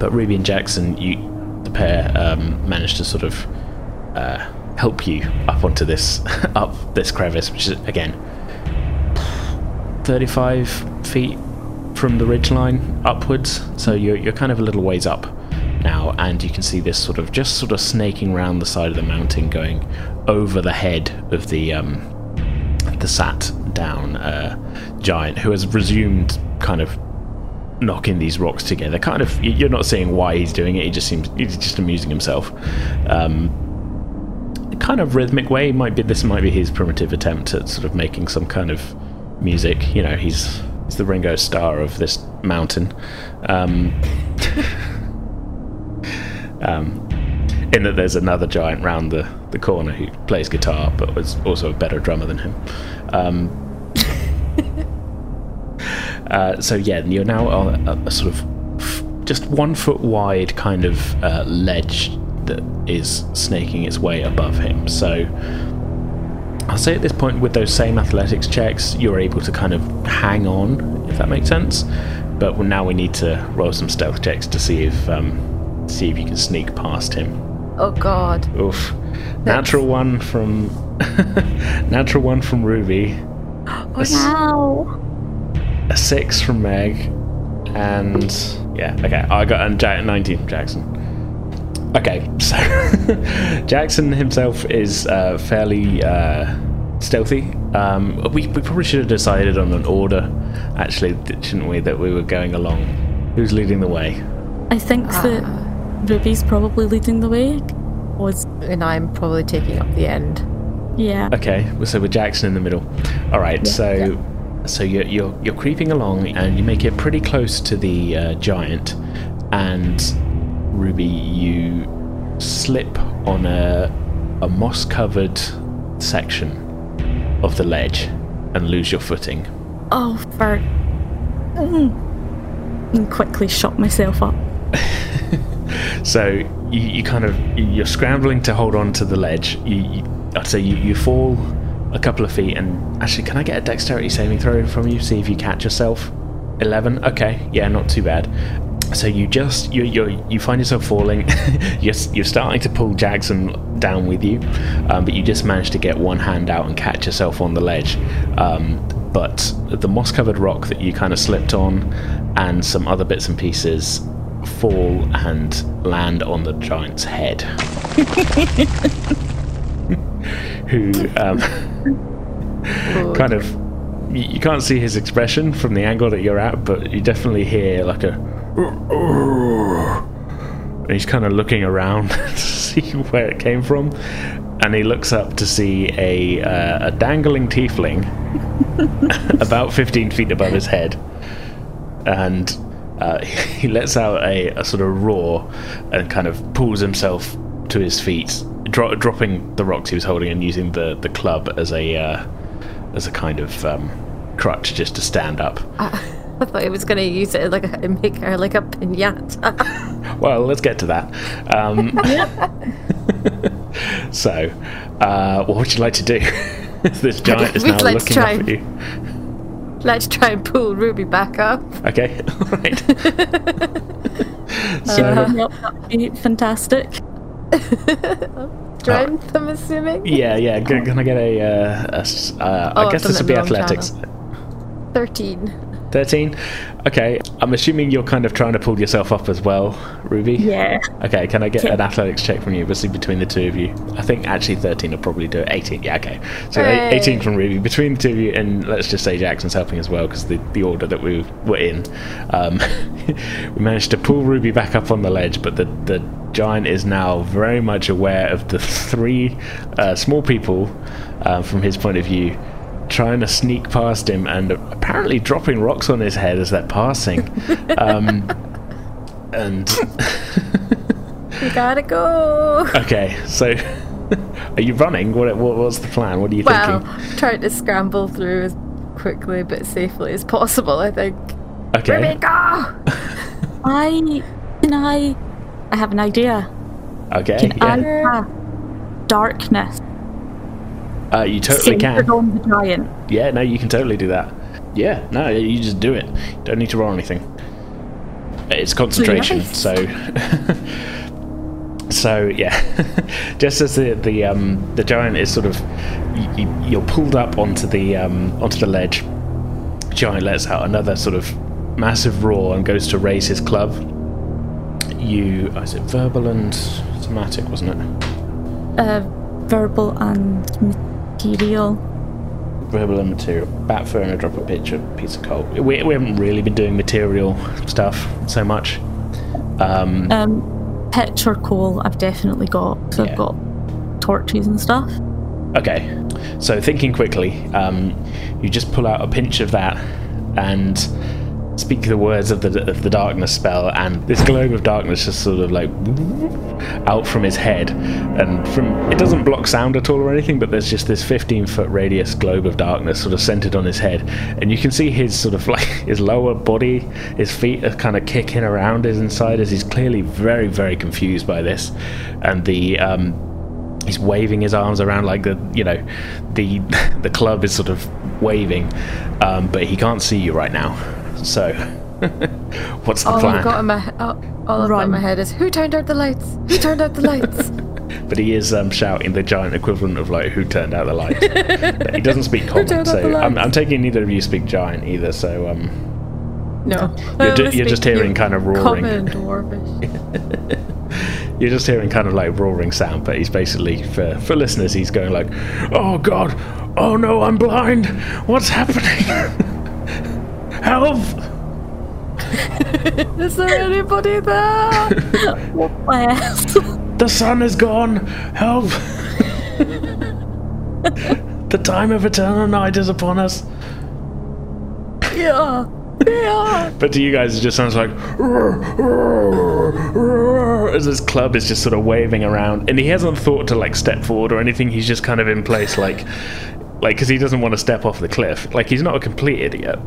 but Ruby and Jackson, you, the pair, um, managed to sort of uh, help you up onto this, up this crevice, which is, again, 35 feet from the ridge line upwards. So you're, you're kind of a little ways up now, and you can see this sort of just sort of snaking round the side of the mountain, going over the head of the um, the sat down uh, giant who has resumed kind of knocking these rocks together. Kind of, you're not seeing why he's doing it. He just seems he's just amusing himself. Um, kind of rhythmic way might be this might be his primitive attempt at sort of making some kind of music. You know, he's he's the Ringo Starr of this mountain. Um, um, in that there's another giant round the, the corner who plays guitar but was also a better drummer than him. Um, uh, so yeah, you're now on a, a sort of f- just one foot wide kind of uh, ledge that is snaking its way above him. So I'll say at this point, with those same athletics checks, you're able to kind of hang on, if that makes sense. But now we need to roll some stealth checks to see if um, see if you can sneak past him. Oh god. Oof. Natural one from natural one from Ruby. Oh no! A six from Meg, and yeah, okay, I got and Jack, nineteen from Jackson. Okay, so Jackson himself is uh, fairly uh, stealthy. Um, we, we probably should have decided on an order, actually, shouldn't we? That we were going along. Who's leading the way? I think that Ruby's probably leading the way. Was And I'm probably taking up the end. yeah. Okay, so with Jackson in the middle. All right, Yeah. so so you're, you're you're creeping along and you make it pretty close to the uh, giant, and Ruby, you slip on a a moss covered section of the ledge and lose your footing. Oh, for. Mm. And quickly shut myself up. So you, you kind of you're scrambling to hold on to the ledge. You, you I'd say you, you fall a couple of feet and actually can I get a dexterity saving throw from you? See if you catch yourself. Eleven. Okay, yeah, not too bad. So you just you you you find yourself falling. you're you're starting to pull Jackson down with you, um, but you just manage to get one hand out and catch yourself on the ledge. Um, but the moss covered rock that you kind of slipped on, and some other bits and pieces fall and land on the giant's head. Who um, kind of you, can't see his expression from the angle that you're at, but you definitely hear like a. And he's kind of looking around to see where it came from, and he looks up to see a uh, a dangling tiefling about 15 feet above his head, and uh, he lets out a, a sort of roar and kind of pulls himself to his feet, dro- dropping the rocks he was holding and using the, the club as a uh, as a kind of um, crutch just to stand up. I thought he was going to use it like a, and make her like a pinata. Well, let's get to that. Um, so, uh, what would you like to do? this giant is now looking up at you. Let's try and pull Ruby back up. Okay, all right. So, so, yep, that'd be fantastic. Strength, I'm assuming. yeah, yeah. g- Can I get a? Uh, a s- uh, Oh, I guess this would be athletics. wrong athletics. 13. 13? Okay, I'm assuming you're kind of trying to pull yourself up as well, Ruby? Yeah. Okay, can I get an athletics check from you, obviously between the two of you? I think actually 13 will probably do it. 18, yeah, okay. So eight- 18 from Ruby. Between the two of you, and let's just say Jackson's helping as well, because the, the order that we were in. Um, we managed to pull Ruby back up on the ledge, but the, the giant is now very much aware of the three uh, small people, uh, from his point of view, trying to sneak past him and apparently dropping rocks on his head as they're passing. Um, and We gotta go. Okay, so are you running? What, what what's the plan? What are you Well, thinking? trying to scramble through as quickly but safely as possible, I think. Okay. Ruby, go! I can I. I have an idea. Okay. Can I Yeah. cast darkness Uh, you totally can. on the giant? Yeah, no, you can totally do that. Yeah, no, you just do it. You Don't need to roll anything. It's concentration, Nice. so. so yeah, just as the the um the giant is sort of, you, you're pulled up onto the um onto the ledge. Giant lets out another sort of massive roar and goes to raise his club. You, oh, is it verbal and somatic, wasn't it? Uh, verbal and material. verbal and material. Bat fur and a drop of pitch, a piece of coal. We, we haven't really been doing material stuff so much. Um, Um, pitch or coal, I've definitely got. So Yeah. I've got torches and stuff. okay, so thinking quickly, um, you just pull out a pinch of that and speak the words of the of the darkness spell, and this globe of darkness just sort of like out from his head, and from it doesn't block sound at all or anything, but there's just this 15 foot radius globe of darkness sort of centered on his head, and you can see his sort of like his lower body, his feet are kind of kicking around his inside as he's clearly very very confused by this, and the um, he's waving his arms around like the you know the the club is sort of waving. Um, but he can't see you right now so what's the All plan I've got in my all, all I've got in my head is who turned out the lights? Who turned out the lights? but he is um, shouting the giant equivalent of like who turned out the lights he doesn't speak common so I'm. I'm taking neither of you speak giant either so um no, You're ju- you're just hearing kind of roaring. Common dwarvish. you're just hearing kind of like roaring sound but he's basically for for listeners he's going like oh god oh no i'm blind what's happening help Is there anybody there? Bless. The sun is gone! Help! the time of eternal night is upon us. yeah, yeah. But to you guys, it just sounds like as this club is just sort of waving around, and he hasn't thought to like step forward or anything. He's just kind of in place, like, like because he doesn't want to step off the cliff. Like he's not a complete idiot.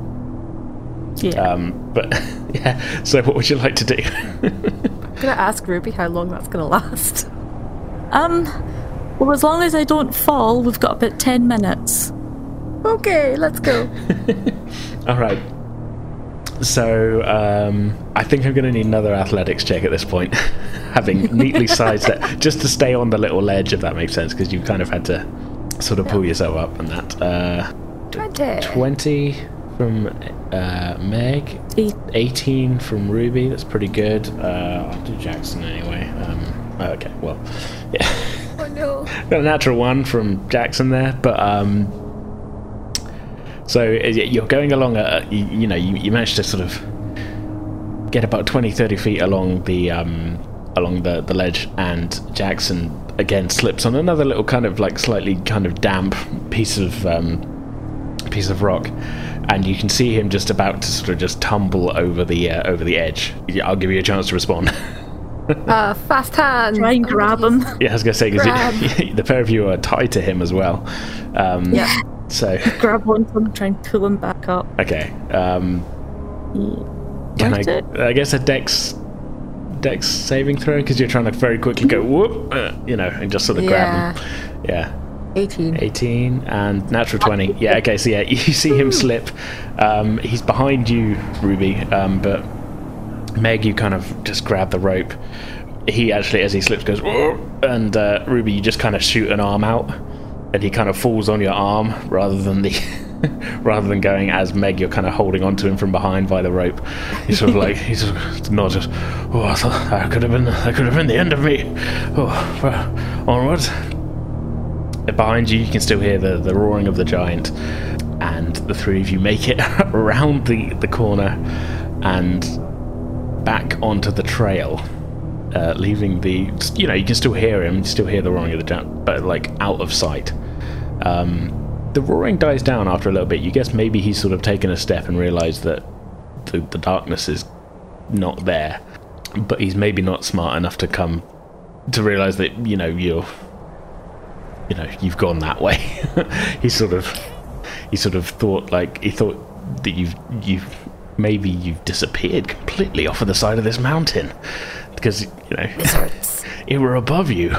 Yeah. Um, but yeah. So what would you like to do? I'm gonna ask Ruby how long that's gonna last. Um, well, as long as I don't fall, we've got about 10 minutes. Okay, let's go. All right. So um, I think I'm going to need another athletics check at this point, having neatly sized it just to stay on the little ledge, if that makes sense, because you kind of had to sort of pull yourself up and that. Uh, Twenty. Twenty from uh, Meg, Eight. eighteen from Ruby. That's pretty good. Uh, I'll do Jackson anyway. Um, okay, well, yeah. Oh no. got a natural one from Jackson there, but um, so you're going along a, you, you know, you, you managed to sort of get about 20, 30 feet along the um, along the, the ledge, and Jackson again slips on another little kind of like slightly kind of damp piece of um, piece of rock. And you can see him just about to sort of just tumble over the uh, over the edge. Yeah, I'll give you a chance to respond. Uh, fast hands. Try and grab him. Yeah, I was gonna say because the pair of you are tied to him as well. Um, Yeah. So grab onto him, try and pull him back up. okay. Um, can I? it? I guess a dex dex saving throw because you're trying to very quickly go whoop, uh, you know, and just sort of grab him. Yeah. 18. 18 and natural 20 yeah okay so yeah you see him slip. Um, he's behind you ruby um, but meg you kind of just grab the rope. He actually as he slips goes "Whoa," and uh, ruby you just kind of shoot an arm out and he kind of falls on your arm rather than the rather than going as meg you're kind of holding onto him from behind by the rope. He's sort of like he's of nodded oh i thought that could have been that could have been the end of me. Oh well, onwards behind you, you can still hear the, the roaring of the giant, and the three of you make it around the, the corner and back onto the trail, uh, leaving the. You know, you can still hear him, you still hear the roaring of the giant, but like out of sight. Um, the roaring dies down after a little bit. You guess maybe he's sort of taken a step and realised that the, the darkness is not there, but he's maybe not smart enough to come to realise that you know you're, you know, you've gone that way. he sort of, he sort of thought like he thought that you've you've maybe you've disappeared completely off of the side of this mountain because you know it were above you.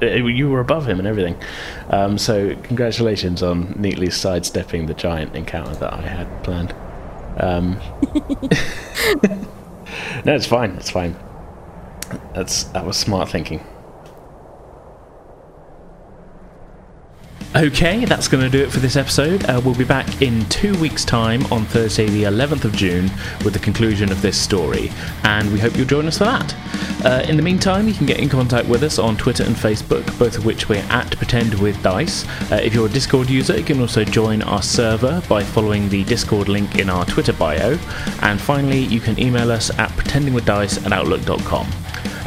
You were above him and everything. Um, so congratulations on neatly sidestepping the giant encounter that I had planned. Um, no, it's fine. It's fine. That's that was smart thinking. Okay, that's going to do it for this episode. Uh, we'll be back in two weeks' time on Thursday, the 11th of June, with the conclusion of this story, and we hope you'll join us for that. Uh, in the meantime, you can get in contact with us on Twitter and Facebook, both of which we're at Pretend with Dice. Uh, if you're a Discord user, you can also join our server by following the Discord link in our Twitter bio. And finally, you can email us at pretendingwithdice at outlook.com.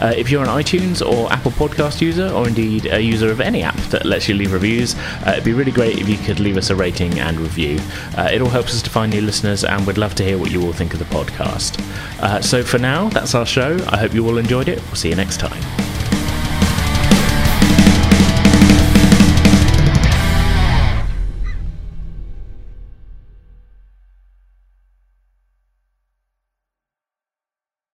Uh, if you're an iTunes or Apple Podcast user, or indeed a user of any app that lets you leave reviews, uh, it'd be really great if you could leave us a rating and review. Uh, it all helps us to find new listeners, and we'd love to hear what you all think of the podcast. Uh, so for now, that's our show. I hope you all enjoyed it. We'll see you next time.